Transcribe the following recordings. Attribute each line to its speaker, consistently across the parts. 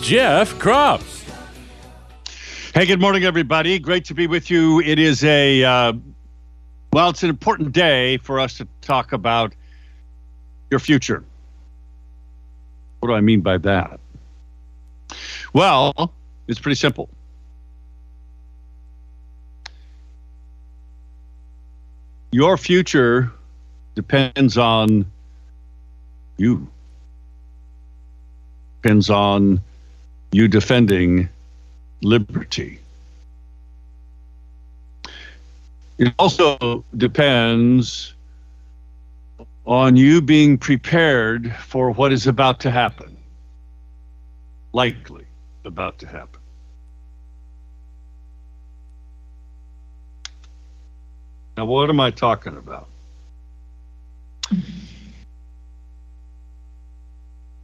Speaker 1: Jeff Kropp.
Speaker 2: Hey, good morning, everybody. Great to be with you. It is a, uh, well, it's an important day for us to talk about your future. What do I mean by that? Well, it's pretty simple. Your future depends on you. Depends on you defending liberty. It also depends on you being prepared for what is about to happen, likely about to happen. Now, what am I talking about?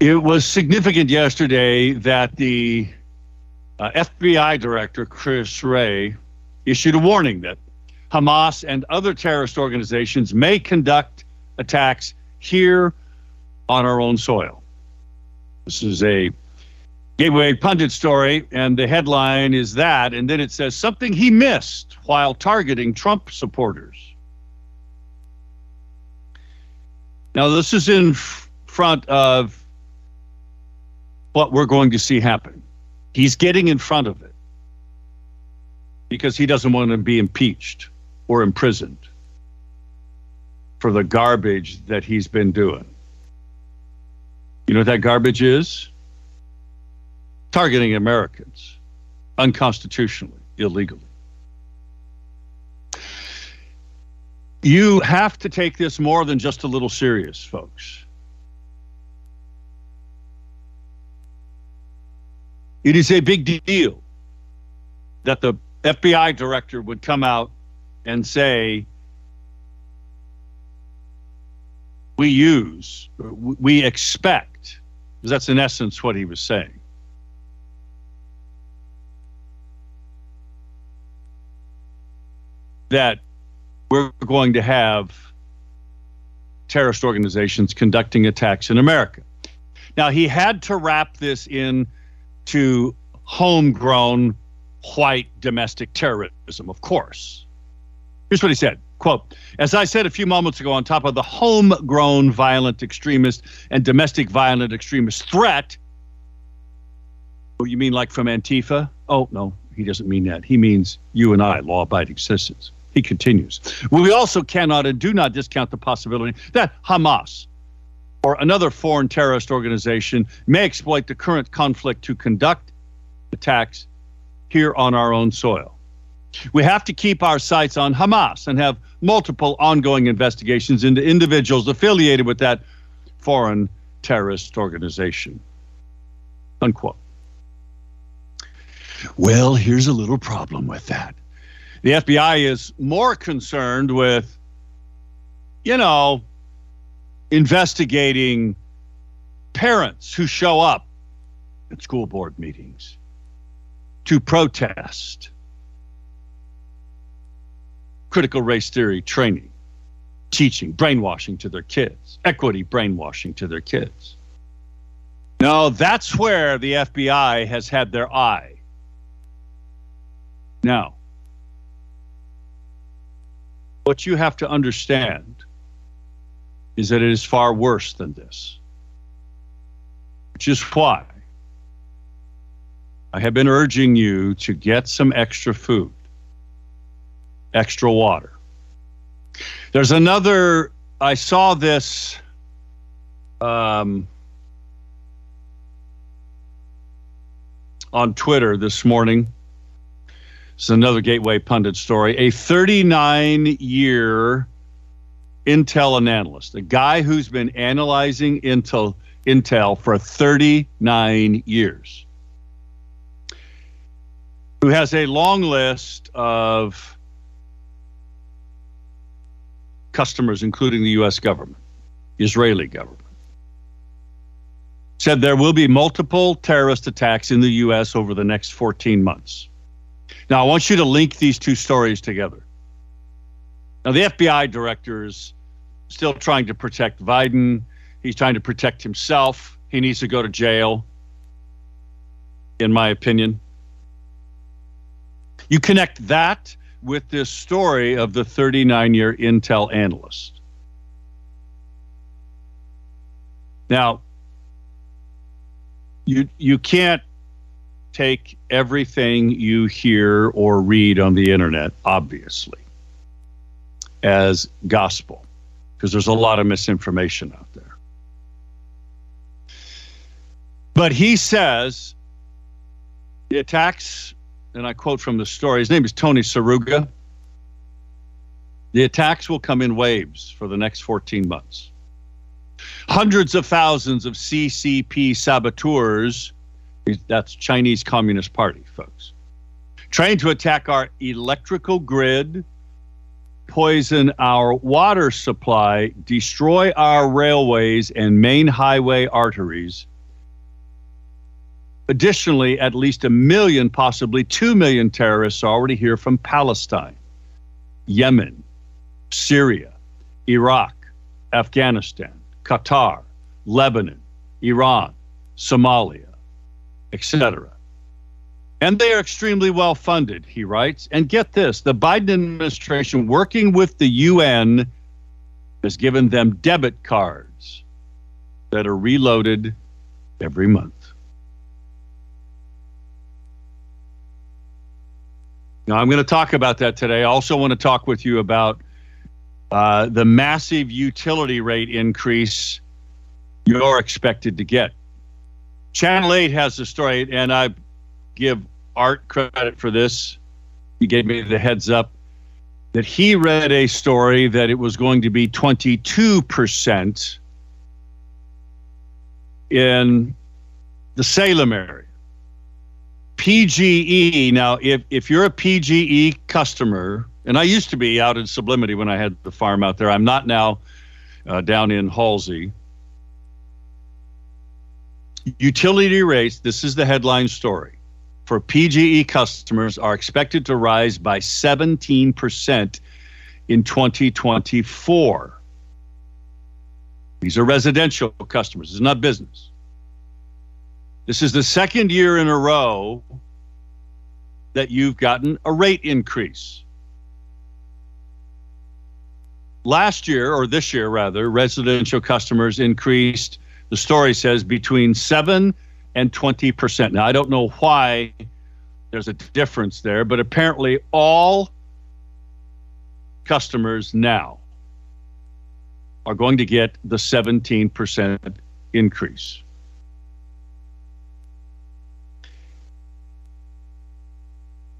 Speaker 2: It was significant yesterday that the uh, FBI director, Chris Wray, issued a warning that Hamas and other terrorist organizations may conduct attacks here on our own soil. This is a Gateway Pundit story, and the headline is that, and then it says something he missed while targeting Trump supporters. Now, this is in f- front of what we're going to see happen. He's getting in front of it because he doesn't want to be impeached or imprisoned for the garbage that he's been doing. You know what that garbage is? targeting Americans unconstitutionally, illegally. You have to take this more than just a little serious, folks. It is a big deal that the FBI director would come out and say, we use, we expect, because that's in essence what he was saying. that we're going to have terrorist organizations conducting attacks in America. Now, he had to wrap this in to homegrown white domestic terrorism, of course. Here's what he said quote as i said a few moments ago on top of the homegrown violent extremist and domestic violent extremist threat oh you mean like from antifa oh no he doesn't mean that he means you and i law-abiding citizens he continues. We also cannot and do not discount the possibility that Hamas or another foreign terrorist organization may exploit the current conflict to conduct attacks here on our own soil. We have to keep our sights on Hamas and have multiple ongoing investigations into individuals affiliated with that foreign terrorist organization. Unquote. Well, here's a little problem with that. The FBI is more concerned with, you know, investigating parents who show up at school board meetings to protest critical race theory training, teaching, brainwashing to their kids, equity brainwashing to their kids. No, that's where the FBI has had their eye. Now, what you have to understand is that it is far worse than this, which is why I have been urging you to get some extra food, extra water. There's another, I saw this. Um, on Twitter this morning. Is another Gateway Pundit story. A 39 year Intel analyst, a guy who's been analyzing Intel, Intel for 39 years. who has a long list of customers, including the U.S. government, Israeli government, said there will be multiple terrorist attacks in the U.S. over the next 14 months. Now, I want you to link these two stories together. Now, the FBI director is still trying to protect Biden. He's trying to protect himself. He needs to go to jail, in my opinion. You connect that with this story of the 39 year Intel analyst. Now, you you can't take everything you hear or read on the internet, obviously, as gospel, because there's a lot of misinformation out there. But he says the attacks, and I quote from the story, his name is Tony Seruga. The attacks will come in waves for the next 14 months. Hundreds of thousands of CCP saboteurs that's Chinese Communist Party, folks. Trained to attack our electrical grid, poison our water supply, destroy our railways and main highway arteries. Additionally, at least a million, possibly two million terrorists are already here from Palestine, Yemen, Syria, Iraq, Afghanistan, Qatar, Lebanon, Iran, Somalia etc. And they are extremely well funded, he writes. And get this the Biden administration, working with the UN, has given them debit cards that are reloaded every month. Now, I'm going to talk about that today. I also want to talk with you about uh, the massive utility rate increase you're expected to get. Channel 8 has the story, and I give Art credit for this. He gave me the heads up that he read a story that it was going to be 22% in the Salem area. PGE, now, if, if you're a PGE customer, and I used to be out in Sublimity when I had the farm out there, I'm not now uh, down in Halsey Utility rates, this is the headline story, for PGE customers are expected to rise by 17% in 2024. These are residential customers, it's not business. This is the second year in a row that you've gotten a rate increase. Last year, or this year rather, residential customers increased the story says between 7 and 20%. Now, I don't know why there's a difference there, but apparently all customers now are going to get the 17% increase.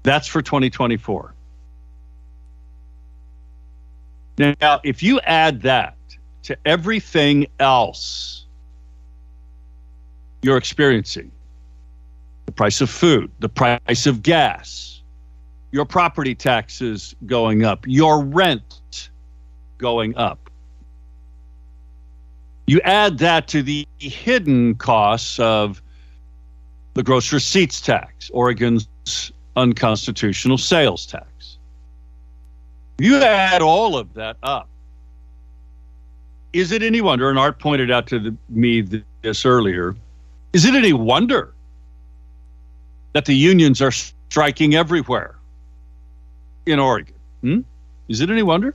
Speaker 2: That's for 2024. Now, if you add that to everything else you're experiencing the price of food, the price of gas, your property taxes going up, your rent going up. You add that to the hidden costs of the gross receipts tax, Oregon's unconstitutional sales tax. You add all of that up. Is it any wonder, and Art pointed out to the, me this earlier, is it any wonder that the unions are striking everywhere in Oregon? Hmm? Is it any wonder?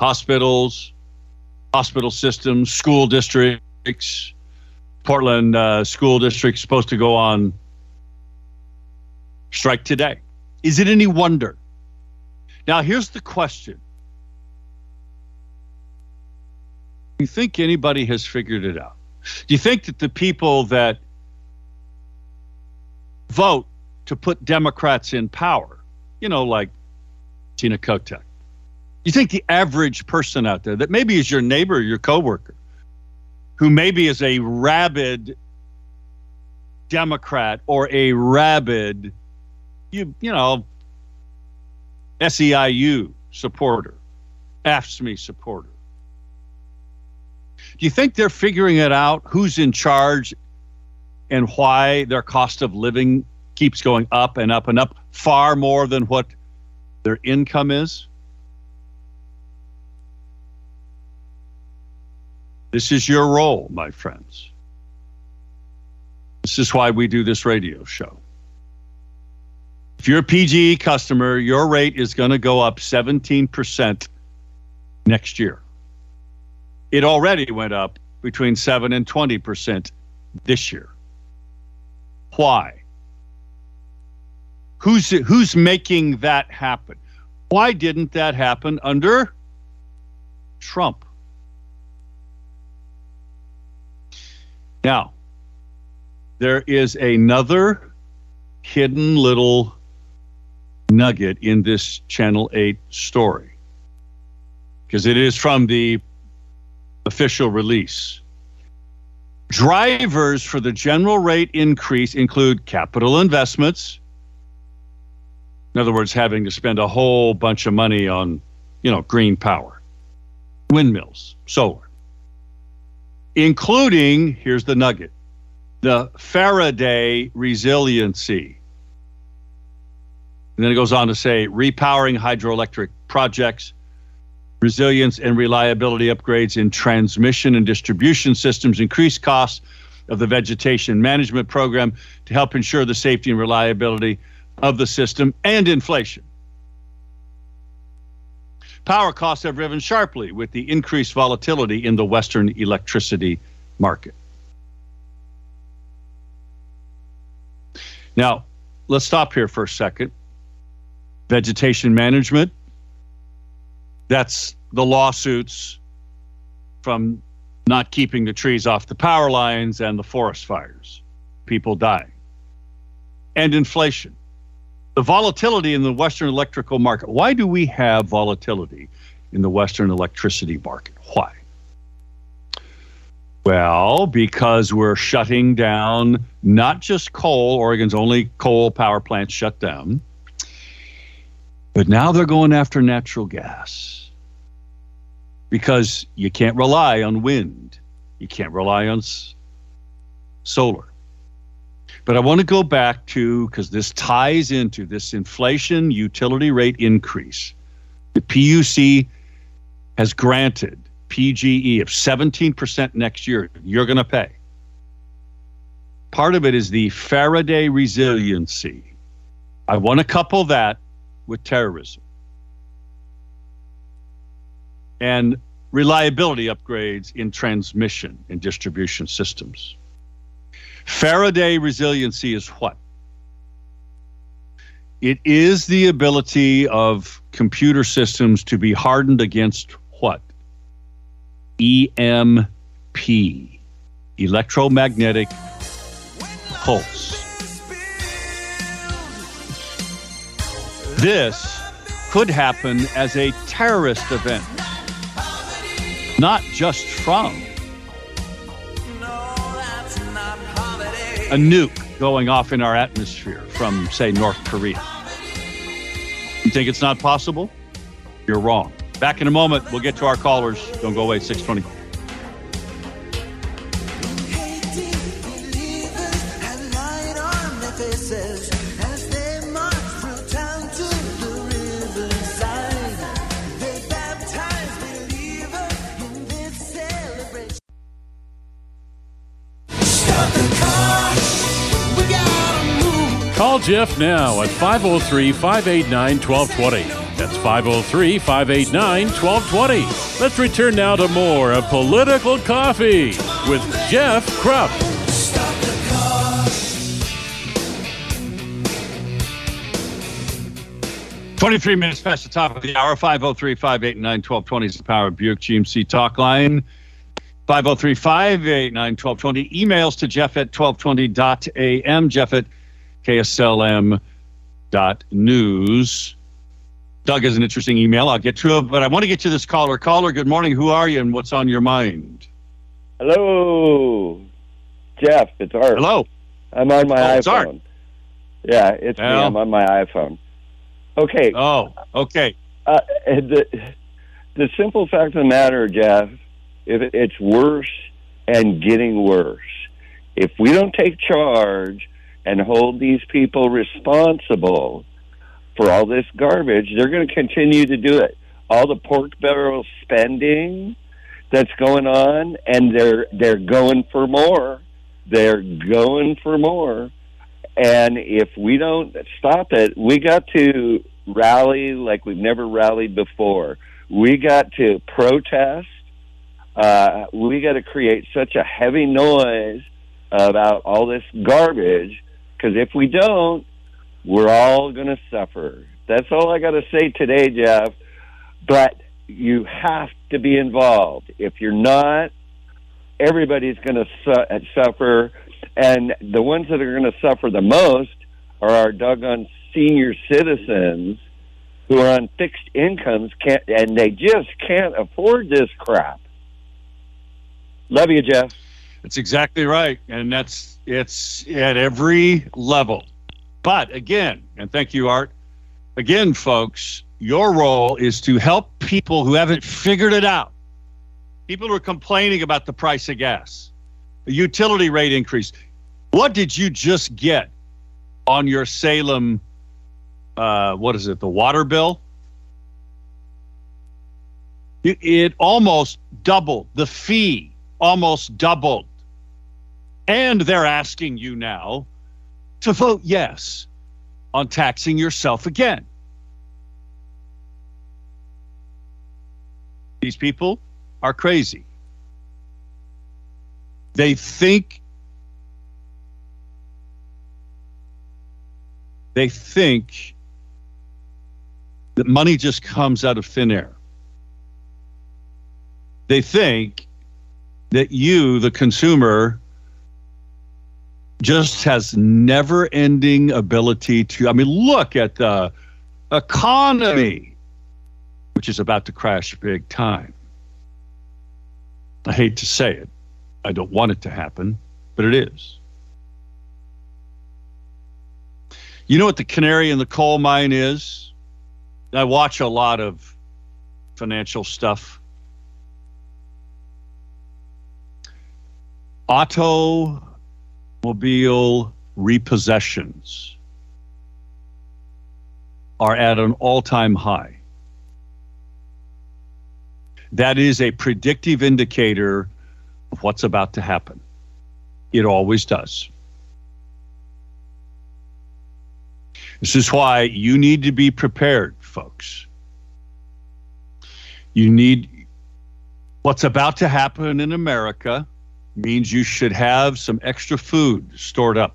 Speaker 2: Hospitals, hospital systems, school districts, Portland uh, school district supposed to go on strike today. Is it any wonder? Now, here's the question. Do you think anybody has figured it out? Do you think that the people that vote to put Democrats in power, you know, like Tina Kotek, you think the average person out there that maybe is your neighbor, your coworker, who maybe is a rabid Democrat or a rabid you you know, SEIU supporter, AFSCME supporter. Do you think they're figuring it out who's in charge and why their cost of living keeps going up and up and up far more than what their income is? This is your role, my friends. This is why we do this radio show. If you're a PGE customer, your rate is going to go up 17% next year. It already went up between 7 and 20% this year. Why? Who's who's making that happen? Why didn't that happen under Trump? Now, there is another hidden little nugget in this Channel 8 story because it is from the official release. Drivers for the general rate increase include capital investments. In other words, having to spend a whole bunch of money on, you know, green power, windmills, solar, including, here's the nugget, the Faraday resiliency. And then it goes on to say repowering hydroelectric projects, resilience and reliability upgrades in transmission and distribution systems, increase costs of the vegetation management program to help ensure the safety and reliability of the system and inflation. Power costs have risen sharply with the increased volatility in the Western electricity market. Now, let's stop here for a second. Vegetation management, that's the lawsuits from not keeping the trees off the power lines and the forest fires, people dying, and inflation. The volatility in the Western electrical market. Why do we have volatility in the Western electricity market? Why? Well, because we're shutting down not just coal, Oregon's only coal power plant shut down, but now they're going after natural gas because you can't rely on wind, you can't rely on s- solar. But I want to go back to because this ties into this inflation utility rate increase. The PUC has granted PGE of 17% next year, you're going to pay. Part of it is the Faraday resiliency. I want to couple that with terrorism and reliability upgrades in transmission and distribution systems. Faraday resiliency is what? It is the ability of computer systems to be hardened against what? EMP, electromagnetic pulse. This could happen as a terrorist event, not just from a nuke going off in our atmosphere from, say, North Korea. You think it's not possible? You're wrong. Back in a moment, we'll get to our callers. Don't go away, 620.
Speaker 1: Jeff now at 503 589 1220. That's 503 589 1220. Let's return now to more of Political Coffee with Jeff Kropp.
Speaker 2: 23 minutes past the top of the hour, 503 589 1220 is the Power of Buick GMC talk line. 503 589 1220. Emails to Jeff at 1220.am, Jeff at KSLM.news. Doug has an interesting email. I'll get to it, but I want to get to this caller. Caller, good morning. Who are you and what's on your mind?
Speaker 3: Hello, Jeff. It's Art.
Speaker 2: Hello.
Speaker 3: I'm on my
Speaker 2: Oh, it's Art.
Speaker 3: iPhone. Yeah, it's
Speaker 2: Well-
Speaker 3: me. I'm on my iPhone. Okay.
Speaker 2: Oh, okay.
Speaker 3: Uh, the, the simple fact of the matter, Jeff, if it's worse and getting worse, if we don't take charge and hold these people responsible for all this garbage, they're going to continue to do it. All the pork barrel spending that's going on, and they're they're going for more. They're going for more. And if we don't stop it, we got to rally like we've never rallied before. We got to protest. Uh, we got to create such a heavy noise about all this garbage because if we don't, we're all going to suffer. That's all I got to say today, Jeff. But you have to be involved. If you're not, everybody's going to su- uh, suffer. And the ones that are going to suffer the most are our doggone senior citizens who are on fixed incomes can't, and they just can't afford this crap. Love you, Jeff.
Speaker 2: That's exactly right. And that's it's at every level. But again, and thank you, Art. Again, folks, your role is to help people who haven't figured it out. People are complaining about the price of gas, the utility rate increase. What did you just get on your Salem? Uh, what is it? The water bill? It, it almost doubled. The fee almost doubled. And they're asking you now to vote yes on taxing yourself again. These people are crazy. They think they think that money just comes out of thin air. They think that you, the consumer, just has never ending ability to. I mean, look at the economy, which is about to crash big time. I hate to say it. I don't want it to happen, but it is. You know what the canary in the coal mine is? I watch a lot of financial stuff. Automobile repossessions are at an all time high. That is a predictive indicator of what's about to happen. It always does. This is why you need to be prepared, folks. You need what's about to happen in America means you should have some extra food stored up.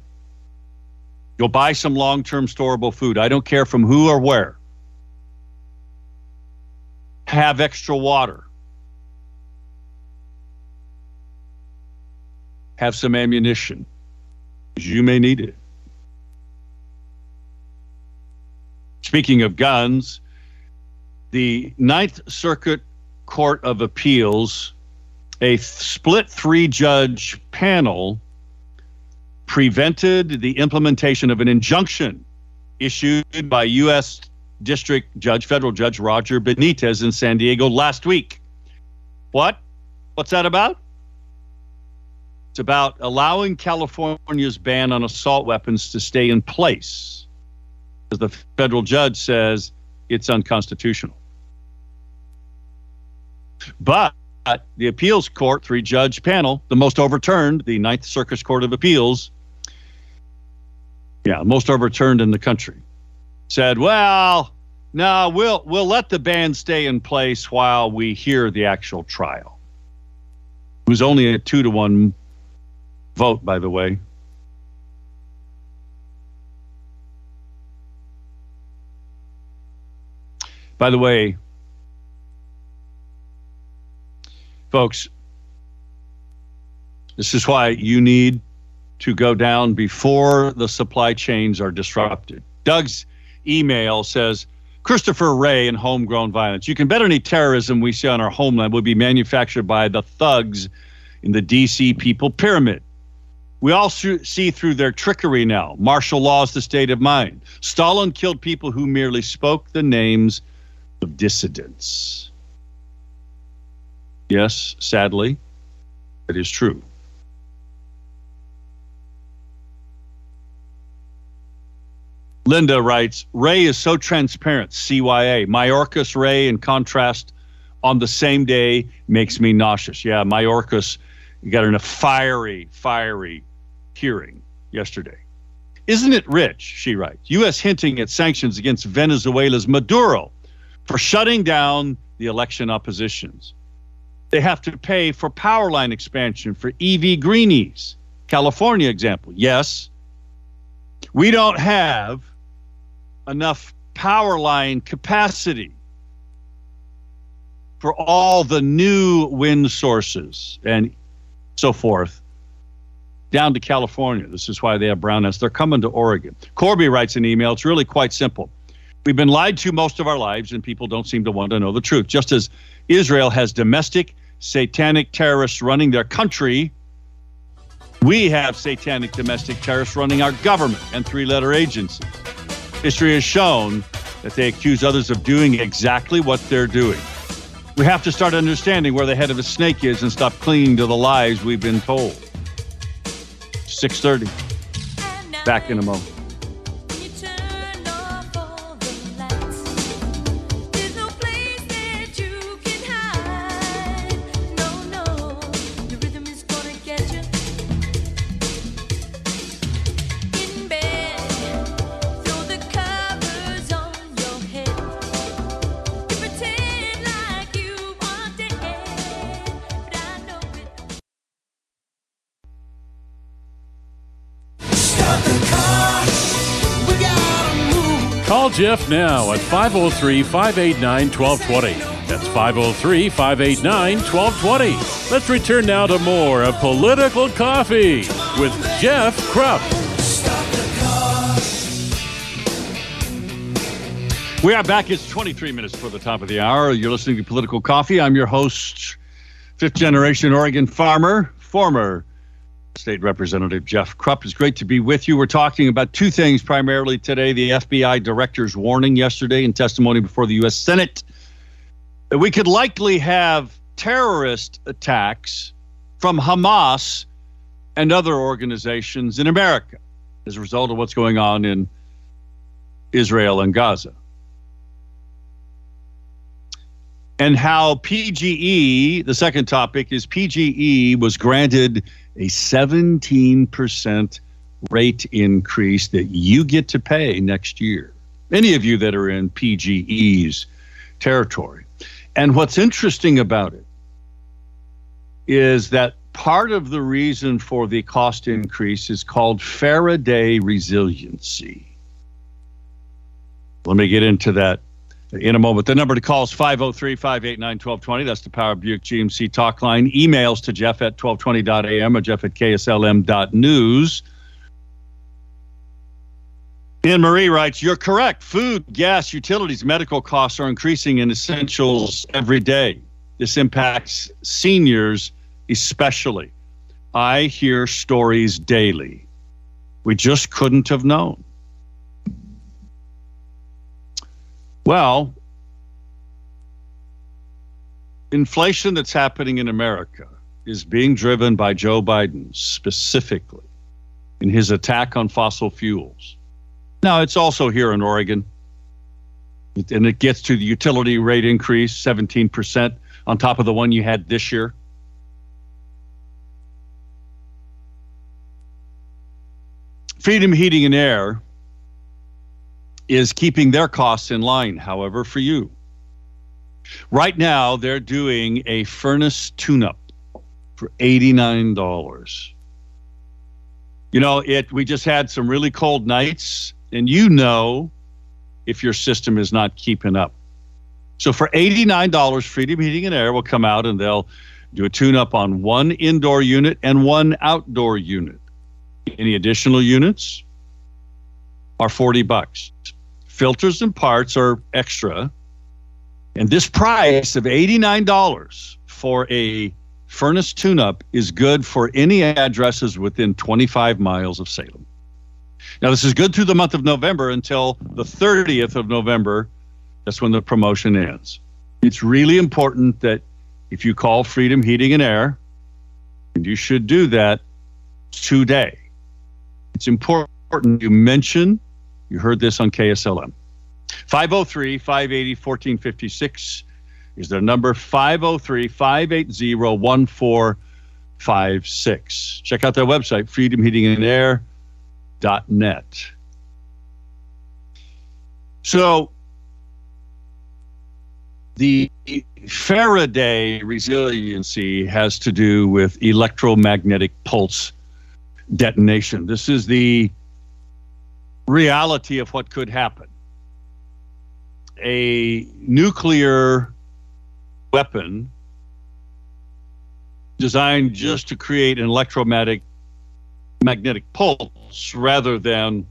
Speaker 2: You'll buy some long term storable food. I don't care from who or where. Have extra water. Have some ammunition. You may need it. Speaking of guns, the Ninth Circuit Court of Appeals, a split three judge panel, prevented the implementation of an injunction issued by U.S. District Judge, Federal Judge Roger Benitez in San Diego last week. What? What's that about? It's about allowing California's ban on assault weapons to stay in place. As the federal judge says, it's unconstitutional. But the appeals court, three judge panel, the most overturned, the Ninth Circuit Court of Appeals, yeah, most overturned in the country, said, well, no, we'll we'll let the ban stay in place while we hear the actual trial. It was only a two to one vote, by the way. By the way, folks, this is why you need to go down before the supply chains are disrupted. Doug's email says Christopher Wray and homegrown violence. You can bet any terrorism we see on our homeland will be manufactured by the thugs in the DC people pyramid. We all see through their trickery now. Martial law is the state of mind. Stalin killed people who merely spoke the names of dissidents. Yes, sadly, it is true. Linda writes Wray is so transparent, CYA. Mayorkas Wray, in contrast, on the same day makes me nauseous. Yeah, Mayorkas got in a fiery, fiery hearing yesterday. Isn't it rich, she writes, U.S. hinting at sanctions against Venezuela's Maduro for shutting down the election oppositions. They have to pay for power line expansion for EV greenies. California example. Yes, we don't have enough power line capacity for all the new wind sources and so forth down to California. This is why they have brownness. They're coming to Oregon. Corby writes an email. It's really quite simple. We've been lied to most of our lives, and people don't seem to want to know the truth. Just as Israel has domestic satanic terrorists running their country, we have satanic domestic terrorists running our government and three letter agencies. History has shown that they accuse others of doing exactly what they're doing. We have to start understanding where the head of a snake is and stop clinging to the lies we've been told. 6:30. Back in a moment.
Speaker 1: Jeff now at 503 589 1220. That's 503 589 1220. Let's return now to more of Political Coffee with Jeff Kropp.
Speaker 2: We are back. It's 23 minutes for the top of the hour. You're listening to Political Coffee. I'm your host, fifth generation Oregon farmer, former State Representative Jeff Kropp. It's great to be with you. We're talking about two things primarily today the FBI director's warning yesterday in testimony before the U.S. Senate that we could likely have terrorist attacks from Hamas and other organizations in America as a result of what's going on in Israel and Gaza. And how PGE, the second topic is PGE was granted a 17% rate increase that you get to pay next year. Any of you that are in PGE's territory. And what's interesting about it is that part of the reason for the cost increase is called Faraday resiliency. Let me get into that in a moment. The number to call is 503 589 1220. That's the Power Buick GMC talk line. Emails to Jeff at 1220.am or Jeff at KSLM.news. Anne Marie writes, You're correct. Food, gas, utilities, medical costs are increasing in essentials every day. This impacts seniors especially. I hear stories daily. We just couldn't have known. Well, inflation that's happening in America is being driven by Joe Biden specifically in his attack on fossil fuels. Now, it's also here in Oregon, and it gets to the utility rate increase 17% on top of the one you had this year. Freedom Heating and Air is keeping their costs in line, however, for you. Right now, they're doing a furnace tune up for $89. You know, it we just had some really cold nights, and you know if your system is not keeping up. So for $89, Freedom Heating and Air will come out and they'll do a tune up on one indoor unit and one outdoor unit. Any additional units are 40 bucks filters and parts are extra. And this price of $89 for a furnace tune up is good for any addresses within 25 miles of Salem. Now, this is good through the month of November until the 30th of November. That's when the promotion ends. It's really important that if you call Freedom Heating and Air, and you should do that today, it's important you mention you heard this on KSLM. 503 580 1456 is their number 503 580 1456. Check out their website, freedomheatingandair.net. So, the Faraday resiliency has to do with electromagnetic pulse detonation. This is the reality of what could happen. A nuclear weapon designed just to create an electromagnetic magnetic pulse rather than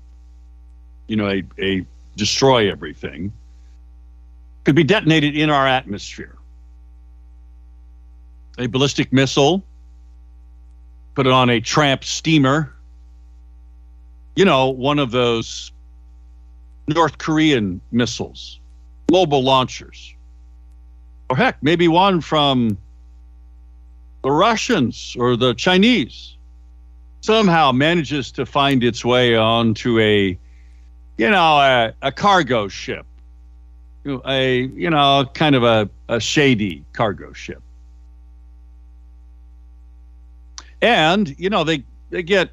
Speaker 2: you know a, a destroy everything could be detonated in our atmosphere a ballistic missile put it on a tramp steamer you know one of those north korean missiles mobile launchers. Or heck, maybe one from the Russians or the Chinese. Somehow manages to find its way onto a, you know, a, a cargo ship, a, you know, kind of a, a shady cargo ship. And, you know, they, they get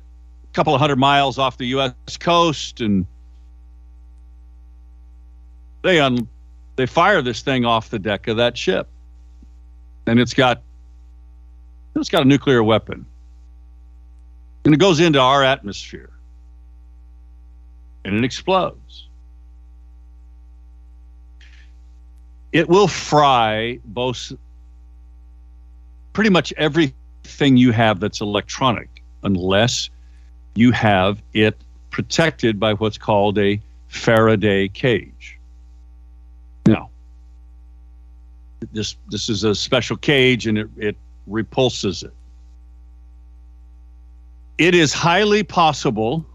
Speaker 2: couple of hundred miles off the U.S. coast and they un, they fire this thing off the deck of that ship, and it's got it's got a nuclear weapon, and it goes into our atmosphere, and it explodes. It will fry both pretty much everything you have that's electronic, unless you have it protected by what's called a Faraday cage. Now, This this is a special cage and it, it repulses it. It is highly possible.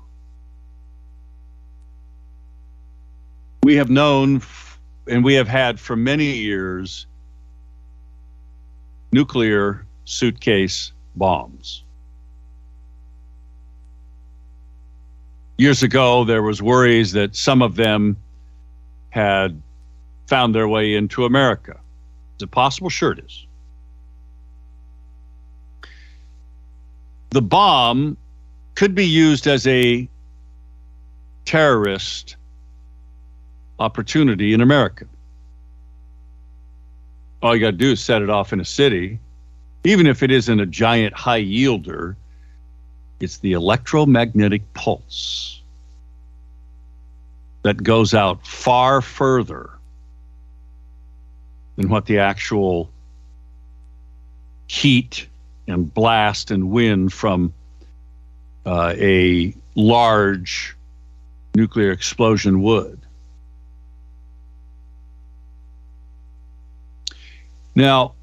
Speaker 2: We have known and we have had for many years nuclear suitcase bombs. Years ago, there was worries that some of them had found their way into America. Is it possible? Sure, it is. The bomb could be used as a terrorist opportunity in America. All you got to do is set it off in a city. Even if it isn't a giant high yielder, it's the electromagnetic pulse that goes out far further than what the actual heat and blast and wind from uh, a large nuclear explosion would. Now,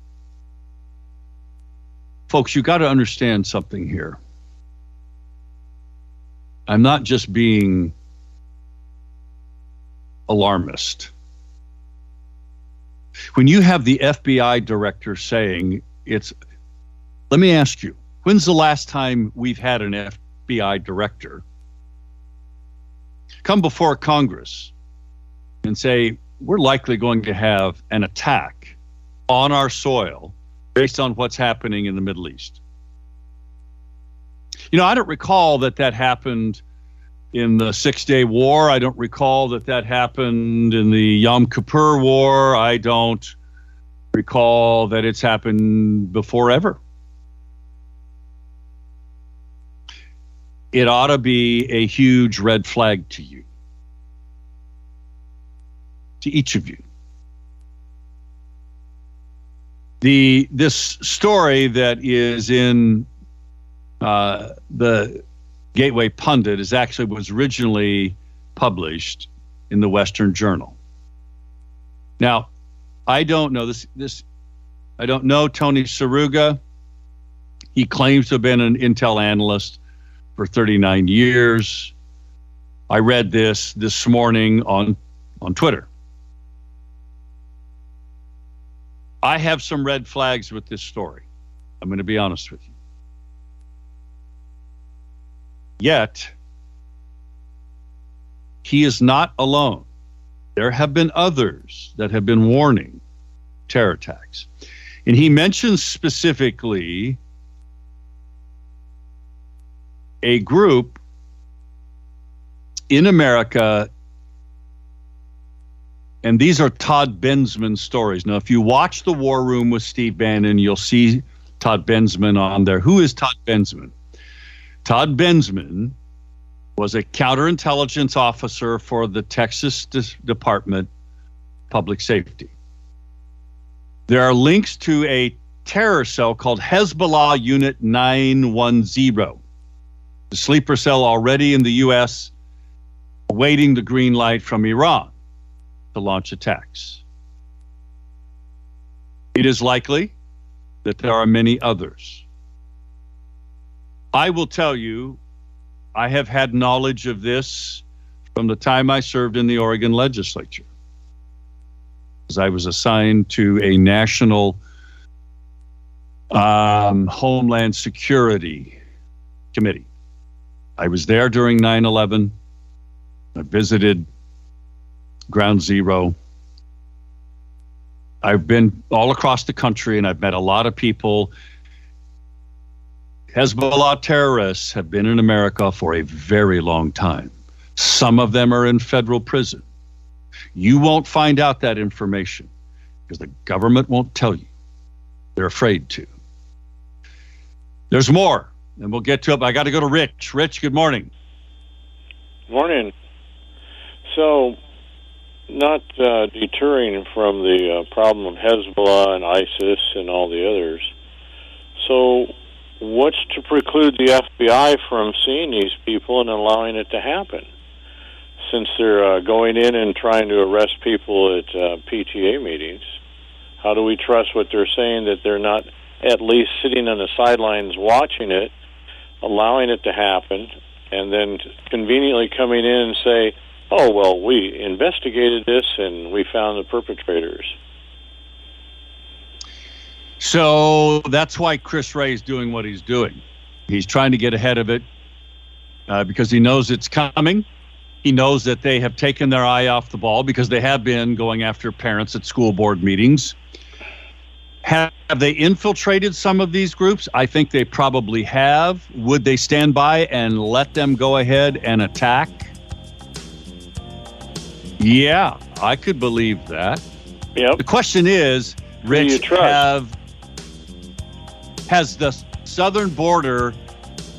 Speaker 2: folks, you've got to understand something here. I'm not just being alarmist when you have the FBI director saying it's, let me ask you, when's the last time we've had an FBI director come before Congress and say, we're likely going to have an attack on our soil based on what's happening in the Middle East? You know, I don't recall that that happened in the Six Day War. I don't recall that that happened in the Yom Kippur War. I don't recall that it's happened before ever. It ought to be a huge red flag to you, to each of you. The this story that is in uh, the Gateway Pundit is actually was originally published in the Western Journal. Now, I don't know this. This I don't know Tony Seruga. He claims to have been an Intel analyst for 39 years. I read this this morning on, on Twitter. I have some red flags with this story. I'm going to be honest with you. Yet, he is not alone. There have been others that have been warning terror attacks. And he mentions specifically a group in America, and these are Todd Bensman stories. Now, if you watch The War Room with Steve Bannon, you'll see Todd Bensman on there. Who is Todd Bensman? Todd Bensman was a counterintelligence officer for the Texas Department of Public Safety. There are links to a terror cell called Hezbollah Unit 910, the sleeper cell already in the U.S., awaiting the green light from Iran to launch attacks. It is likely that there are many others. I will tell you I have had knowledge of this from the time I served in the Oregon legislature. As I was assigned to a national um, Homeland Security Committee. I was there during 9 11. I visited Ground Zero. I've been all across the country and I've met a lot of people Hezbollah terrorists have been in America for a very long time. Some of them are in federal prison. You won't find out that information because the government won't tell you. They're afraid to. There's more, and we'll get to it. I got to go to Rich. Rich, good morning.
Speaker 4: Morning. So, not uh, deterring from the uh, problem of Hezbollah and ISIS and all the others. So, what's to preclude the FBI from seeing these people and allowing it to happen? Since they're uh, going in and trying to arrest people at uh, PTA meetings, how do we trust what they're saying that they're not at least sitting on the sidelines watching it, allowing it to happen, and then conveniently coming in and say, oh, well, we investigated this and we found the perpetrators?
Speaker 2: So that's why Chris Wray is doing what he's doing. He's trying to get ahead of it uh, because he knows it's coming. He knows that they have taken their eye off the ball because they have been going after parents at school board meetings. Have, have they infiltrated some of these groups? I think they probably have. Would they stand by and let them go ahead and attack? Yeah, I could believe that.
Speaker 4: Yep.
Speaker 2: The question is, Rich, have has the southern border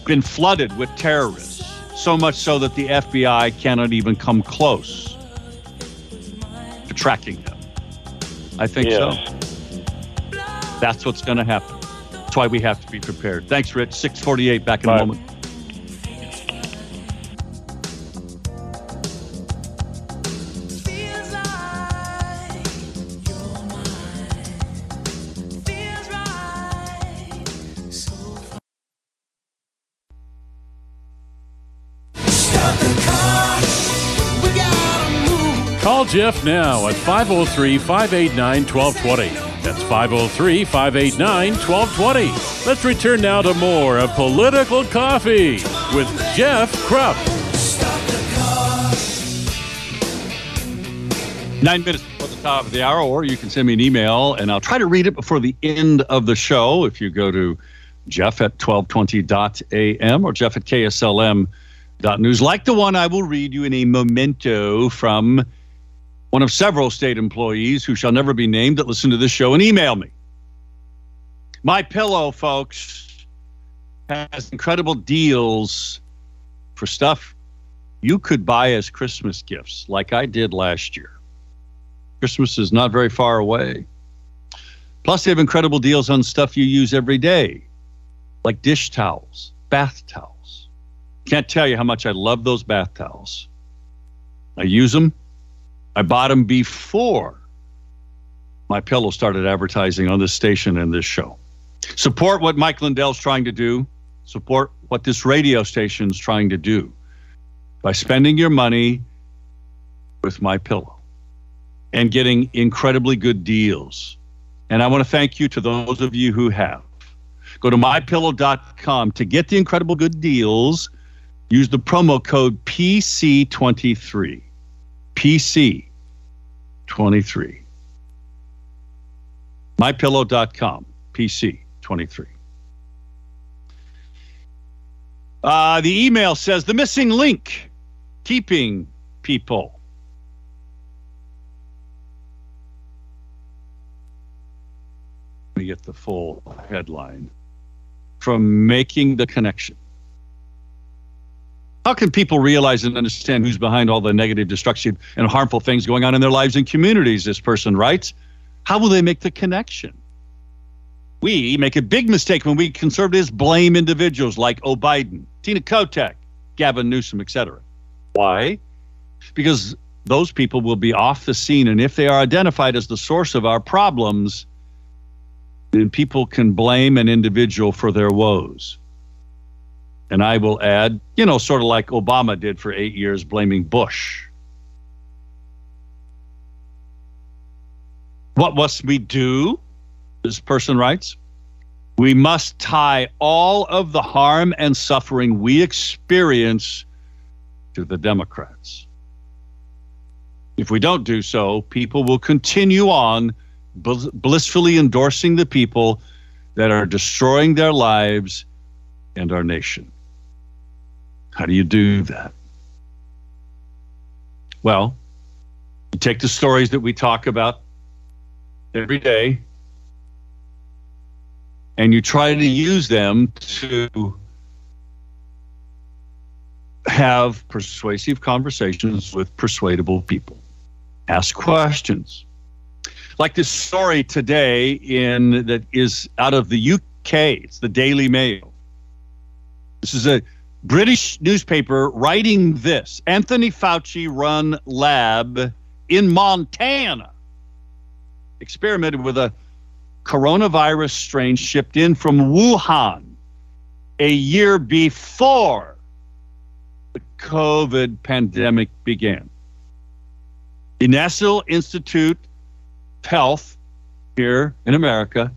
Speaker 2: been flooded with terrorists, so much so that the FBI cannot even come close to tracking them. I think yes. so. That's what's going to happen. That's why we have to be prepared. Thanks, Rich. 648, back in Bye. a moment.
Speaker 1: Jeff now at 503 589 1220. That's 503 589 1220. Let's return now to more of Political Coffee with Jeff Kropp.
Speaker 2: Nine minutes before the top of the hour, or you can send me an email and I'll try to read it before the end of the show. If you go to jeff at 1220.am or jeff at kslm.news, like the one I will read you in a memento from one of several state employees who shall never be named that listen to this show and email me. My pillow, folks, has incredible deals for stuff you could buy as Christmas gifts, like I did last year. Christmas is not very far away. Plus, they have incredible deals on stuff you use every day, like dish towels, bath towels. Can't tell you how much I love those bath towels. I use them I bought them before my pillow started advertising on this station and this show. Support what Mike Lindell's trying to do. Support what this radio station is trying to do by spending your money with my pillow and getting incredibly good deals. And I want to thank you to those of you who have. Go to mypillow.com to get the incredible good deals. Use the promo code PC23. PC23. Mypillow.com. PC23. Uh, the email says the missing link keeping people. Let me get the full headline from making the connection. How can people realize and understand who's behind all the negative, destructive, and harmful things going on in their lives and communities? This person writes. How will they make the connection? We make a big mistake when we conservatives blame individuals like O. Biden, Tina Kotek, Gavin Newsom, etc. Why? Because those people will be off the scene. And if they are identified as the source of our problems, then people can blame an individual for their woes. And I will add, you know, sort of like Obama did for eight years, blaming Bush. What must we do? This person writes We must tie all of the harm and suffering we experience to the Democrats. If we don't do so, people will continue on blissfully endorsing the people that are destroying their lives and our nation. How do you do that? Well, you take the stories that we talk about every day and you try to use them to have persuasive conversations with persuadable people. Ask questions. Like this story today in that is out of the UK. It's the Daily Mail. This is a British newspaper writing this. Anthony Fauci run lab in Montana experimented with a coronavirus strain shipped in from Wuhan a year before the COVID pandemic began. The National Institute of Health here in America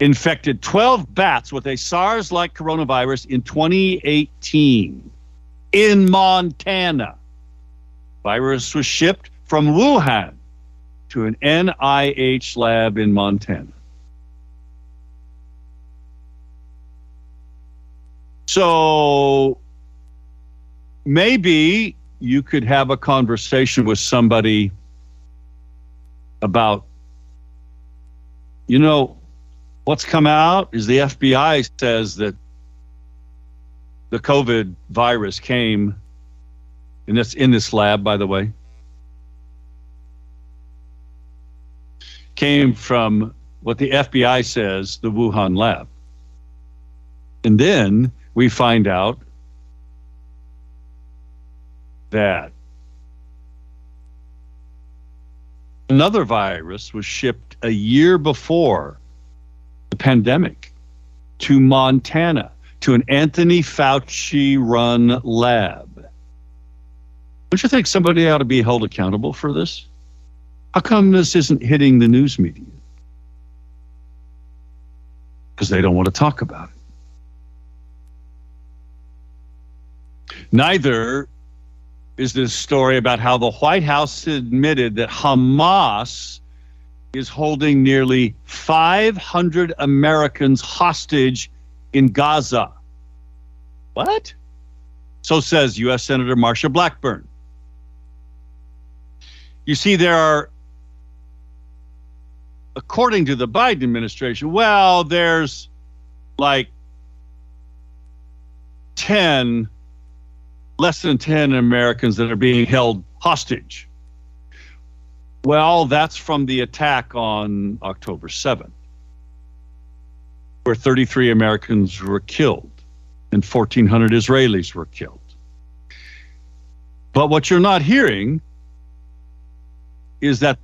Speaker 2: infected 12 bats with a SARS like coronavirus in 2018 in Montana. Virus was shipped from Wuhan to an NIH lab in Montana. So maybe you could have a conversation with somebody about, you know, what's come out is the FBI says that the COVID virus came in this in this lab, by the way, came from what the FBI says the Wuhan lab. And then we find out that another virus was shipped a year before the pandemic to Montana to an Anthony Fauci run lab. Don't you think somebody ought to be held accountable for this? How come this isn't hitting the news media? Because they don't want to talk about it. Neither is this story about how the White House admitted that Hamas is holding nearly 500 Americans hostage in Gaza. What? So says U.S. Senator Marsha Blackburn. You see, there are, according to the Biden administration, well, there's like 10 less than 10 Americans that are being held hostage. Well, that's from the attack on October 7th, where 33 Americans were killed and 1,400 Israelis were killed. But what you're not hearing is that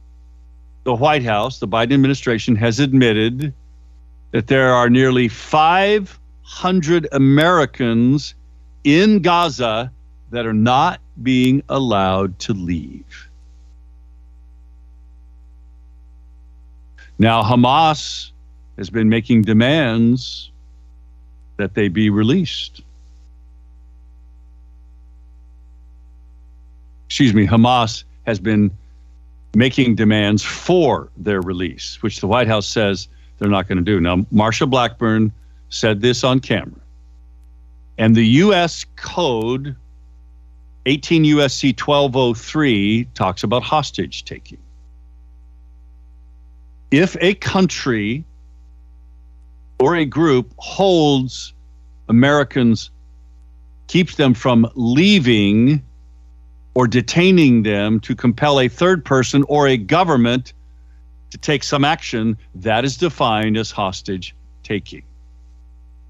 Speaker 2: the White House, the Biden administration, has admitted that there are nearly 500 Americans in Gaza that are not being allowed to leave. Now, Hamas has been making demands that they be released. Excuse me, Hamas has been making demands for their release, which the White House says they're not going to do. Now, Marsha Blackburn said this on camera. And the U.S. Code 18 USC 1203 talks about hostage taking. If a country or a group holds Americans, keeps them from leaving or detaining them to compel a third person or a government to take some action, that is defined as hostage taking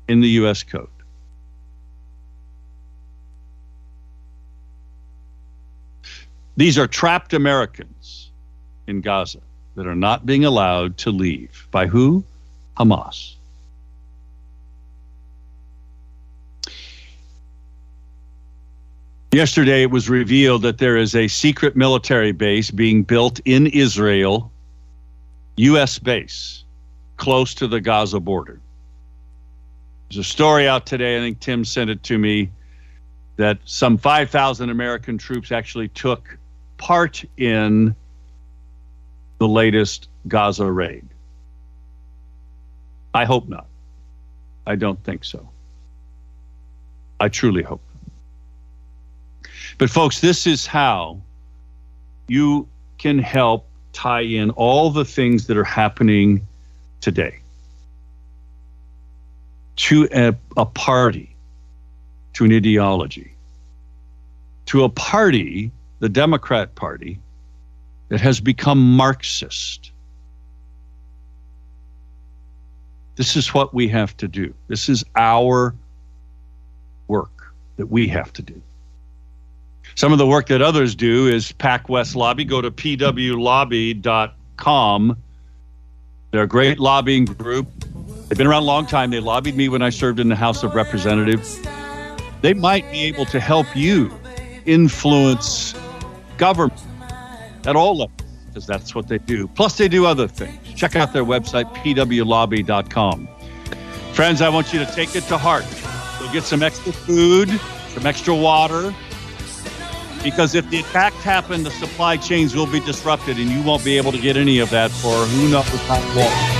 Speaker 2: in the U.S. Code. These are trapped Americans in Gaza that are not being allowed to leave. By who? Hamas. Yesterday, it was revealed that there is a secret military base being built in Israel, U.S. base, close to the Gaza border. There's a story out today, I think Tim sent it to me, that some 5,000 American troops actually took part in the latest Gaza raid? I hope not. I don't think so. I truly hope. But, folks, this is how you can help tie in all the things that are happening today to a, a party, to an ideology, to a party the Democrat Party that has become Marxist. This is what we have to do. This is our work that we have to do. Some of the work that others do is Pac West Lobby. Go to pwlobby.com. They're a great lobbying group. They've been around a long time. They lobbied me when I served in the House of Representatives. They might be able to help you influence government at all levels, because that's what they do. Plus, they do other things. Check out their website, pwlobby.com. Friends, I want you to take it to heart. Go get some extra food, some extra water, because if the attack happens, the supply chains will be disrupted, and you won't be able to get any of that for who knows how long.